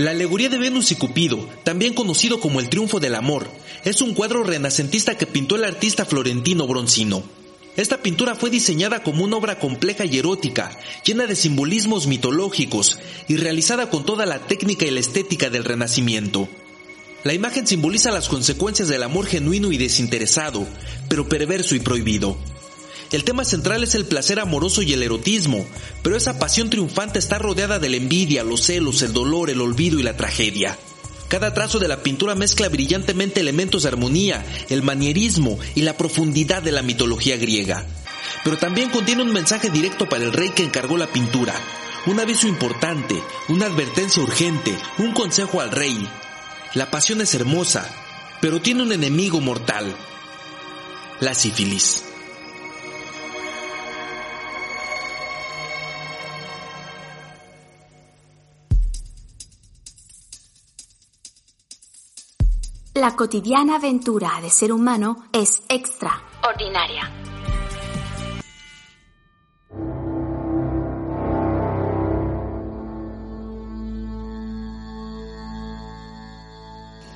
La alegoría de Venus y Cupido, también conocido como el triunfo del amor, es un cuadro renacentista que pintó el artista florentino Bronzino. Esta pintura fue diseñada como una obra compleja y erótica, llena de simbolismos mitológicos y realizada con toda la técnica y la estética del Renacimiento. La imagen simboliza las consecuencias del amor genuino y desinteresado, pero perverso y prohibido. El tema central es el placer amoroso y el erotismo, pero esa pasión triunfante está rodeada de la envidia, los celos, el dolor, el olvido y la tragedia. Cada trazo de la pintura mezcla brillantemente elementos de armonía, el manierismo y la profundidad de la mitología griega. Pero también contiene un mensaje directo para el rey que encargó la pintura, un aviso importante, una advertencia urgente, un consejo al rey. La pasión es hermosa, pero tiene un enemigo mortal, la sífilis. La cotidiana aventura de ser humano es extraordinaria.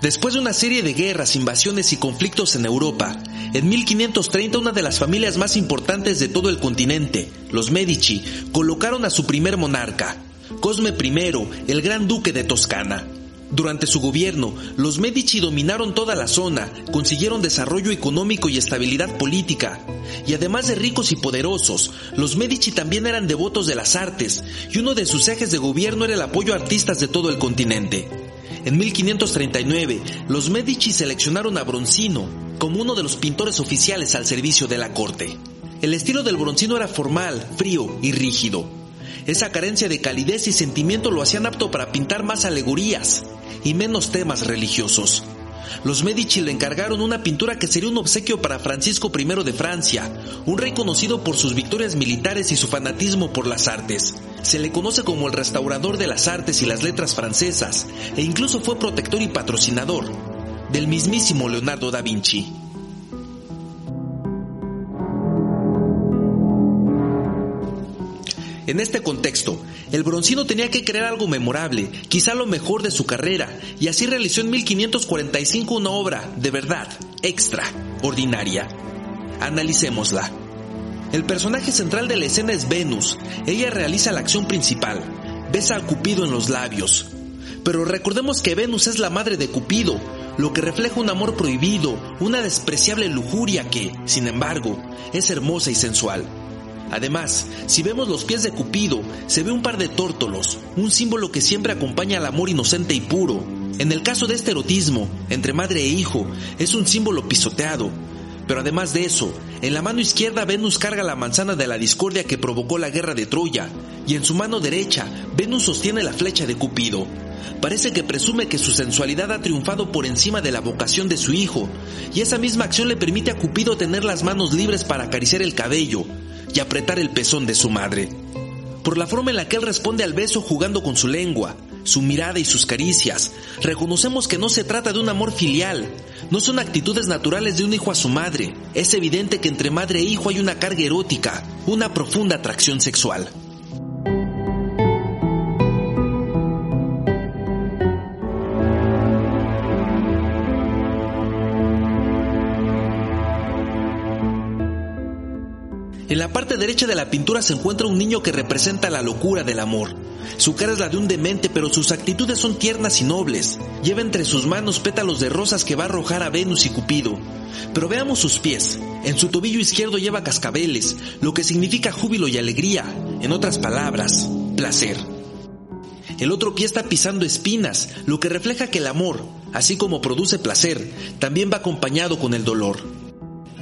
Después de una serie de guerras, invasiones y conflictos en Europa, en 1530 una de las familias más importantes de todo el continente, los Medici, colocaron a su primer monarca, Cosme I, el gran duque de Toscana. Durante su gobierno, los Medici dominaron toda la zona, consiguieron desarrollo económico y estabilidad política. Y además de ricos y poderosos, los Medici también eran devotos de las artes, y uno de sus ejes de gobierno era el apoyo a artistas de todo el continente. En 1539, los Medici seleccionaron a Bronzino como uno de los pintores oficiales al servicio de la corte. El estilo del Bronzino era formal, frío y rígido. Esa carencia de calidez y sentimiento lo hacían apto para pintar más alegorías y menos temas religiosos. Los Medici le encargaron una pintura que sería un obsequio para Francisco I de Francia, un rey conocido por sus victorias militares y su fanatismo por las artes. Se le conoce como el restaurador de las artes y las letras francesas, e incluso fue protector y patrocinador del mismísimo Leonardo da Vinci. En este contexto, el broncino tenía que crear algo memorable, quizá lo mejor de su carrera, y así realizó en 1545 una obra, de verdad, extraordinaria. Analicémosla. El personaje central de la escena es Venus. Ella realiza la acción principal. Besa a Cupido en los labios. Pero recordemos que Venus es la madre de Cupido, lo que refleja un amor prohibido, una despreciable lujuria que, sin embargo, es hermosa y sensual. Además, si vemos los pies de Cupido, se ve un par de tórtolos, un símbolo que siempre acompaña al amor inocente y puro. En el caso de este erotismo, entre madre e hijo, es un símbolo pisoteado. Pero además de eso, en la mano izquierda Venus carga la manzana de la discordia que provocó la guerra de Troya, y en su mano derecha Venus sostiene la flecha de Cupido. Parece que presume que su sensualidad ha triunfado por encima de la vocación de su hijo, y esa misma acción le permite a Cupido tener las manos libres para acariciar el cabello, y apretar el pezón de su madre. Por la forma en la que él responde al beso jugando con su lengua, su mirada y sus caricias, reconocemos que no se trata de un amor filial, no son actitudes naturales de un hijo a su madre. Es evidente que entre madre e hijo hay una carga erótica, una profunda atracción sexual. Parte derecha de la pintura se encuentra un niño que representa la locura del amor. Su cara es la de un demente, pero sus actitudes son tiernas y nobles. Lleva entre sus manos pétalos de rosas que va a arrojar a Venus y Cupido. Pero veamos sus pies. En su tobillo izquierdo lleva cascabeles, lo que significa júbilo y alegría. En otras palabras, placer. El otro pie está pisando espinas, lo que refleja que el amor, así como produce placer, también va acompañado con el dolor.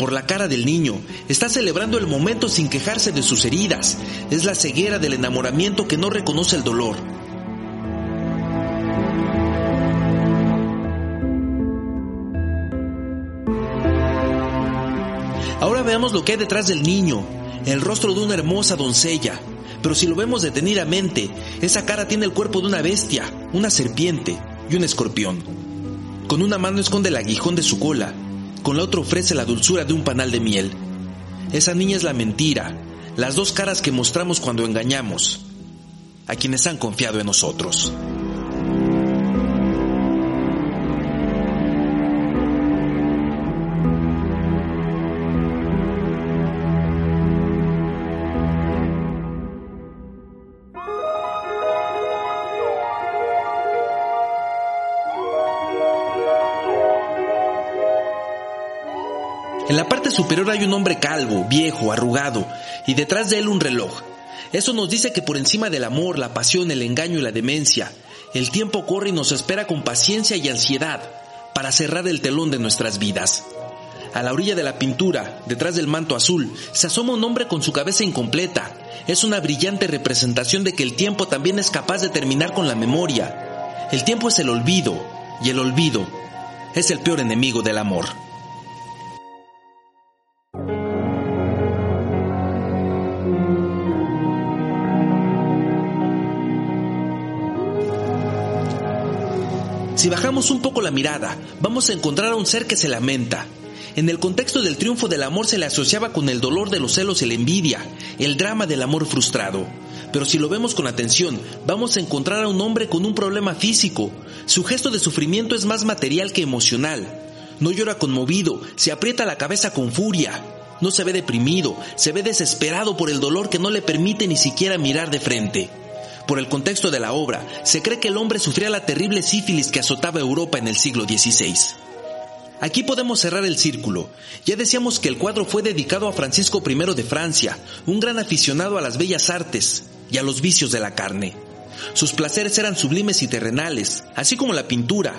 Por la cara del niño. Está celebrando el momento sin quejarse de sus heridas. Es la ceguera del enamoramiento que no reconoce el dolor. Ahora veamos lo que hay detrás del niño, el rostro de una hermosa doncella. Pero si lo vemos detenidamente, esa cara tiene el cuerpo de una bestia, una serpiente y un escorpión. Con una mano esconde el aguijón de su cola, con la otra ofrece la dulzura de un panal de miel. Esa niña es la mentira, las dos caras que mostramos cuando engañamos a quienes han confiado en nosotros. En la parte superior hay un hombre calvo, viejo, arrugado, y detrás de él un reloj. Eso nos dice que por encima del amor, la pasión, el engaño y la demencia, el tiempo corre y nos espera con paciencia y ansiedad para cerrar el telón de nuestras vidas. A la orilla de la pintura, detrás del manto azul, se asoma un hombre con su cabeza incompleta. Es una brillante representación de que el tiempo también es capaz de terminar con la memoria. El tiempo es el olvido, y el olvido es el peor enemigo del amor. Si bajamos un poco la mirada, vamos a encontrar a un ser que se lamenta. En el contexto del triunfo del amor se le asociaba con el dolor de los celos y la envidia, el drama del amor frustrado. Pero si lo vemos con atención, vamos a encontrar a un hombre con un problema físico. Su gesto de sufrimiento es más material que emocional. No llora conmovido, se aprieta la cabeza con furia. No se ve deprimido, se ve desesperado por el dolor que no le permite ni siquiera mirar de frente. Por el contexto de la obra, se cree que el hombre sufría la terrible sífilis que azotaba Europa en el siglo XVI. Aquí podemos cerrar el círculo. Ya decíamos que el cuadro fue dedicado a Francisco I de Francia, un gran aficionado a las bellas artes y a los vicios de la carne. Sus placeres eran sublimes y terrenales, así como la pintura,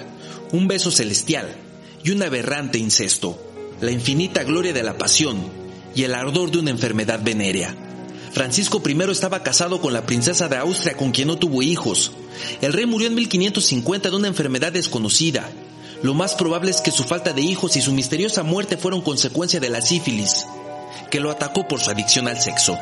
un beso celestial y un aberrante incesto, la infinita gloria de la pasión y el ardor de una enfermedad venérea. Francisco I estaba casado con la princesa de Austria con quien no tuvo hijos. El rey murió en 1550 de una enfermedad desconocida. Lo más probable es que su falta de hijos y su misteriosa muerte fueron consecuencia de la sífilis, que lo atacó por su adicción al sexo.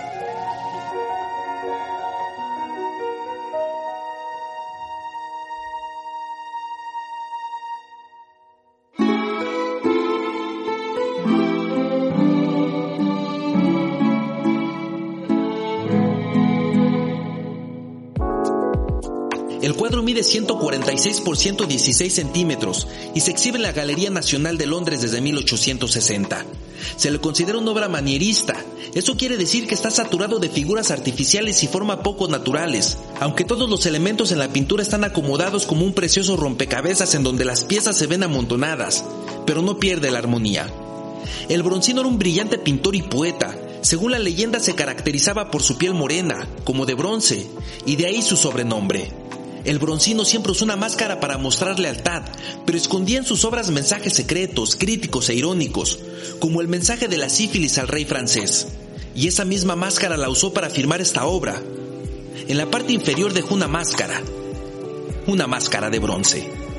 El cuadro mide 146 por 116 centímetros y se exhibe en la Galería Nacional de Londres desde 1860. Se le considera una obra manierista. Eso quiere decir que está saturado de figuras artificiales y forma poco naturales, aunque todos los elementos en la pintura están acomodados como un precioso rompecabezas en donde las piezas se ven amontonadas, pero no pierde la armonía. El broncino era un brillante pintor y poeta, según la leyenda se caracterizaba por su piel morena, como de bronce, y de ahí su sobrenombre. El broncino siempre usó una máscara para mostrar lealtad, pero escondía en sus obras mensajes secretos, críticos e irónicos, como el mensaje de la sífilis al rey francés. Y esa misma máscara la usó para firmar esta obra. En la parte inferior dejó una máscara, una máscara de bronce.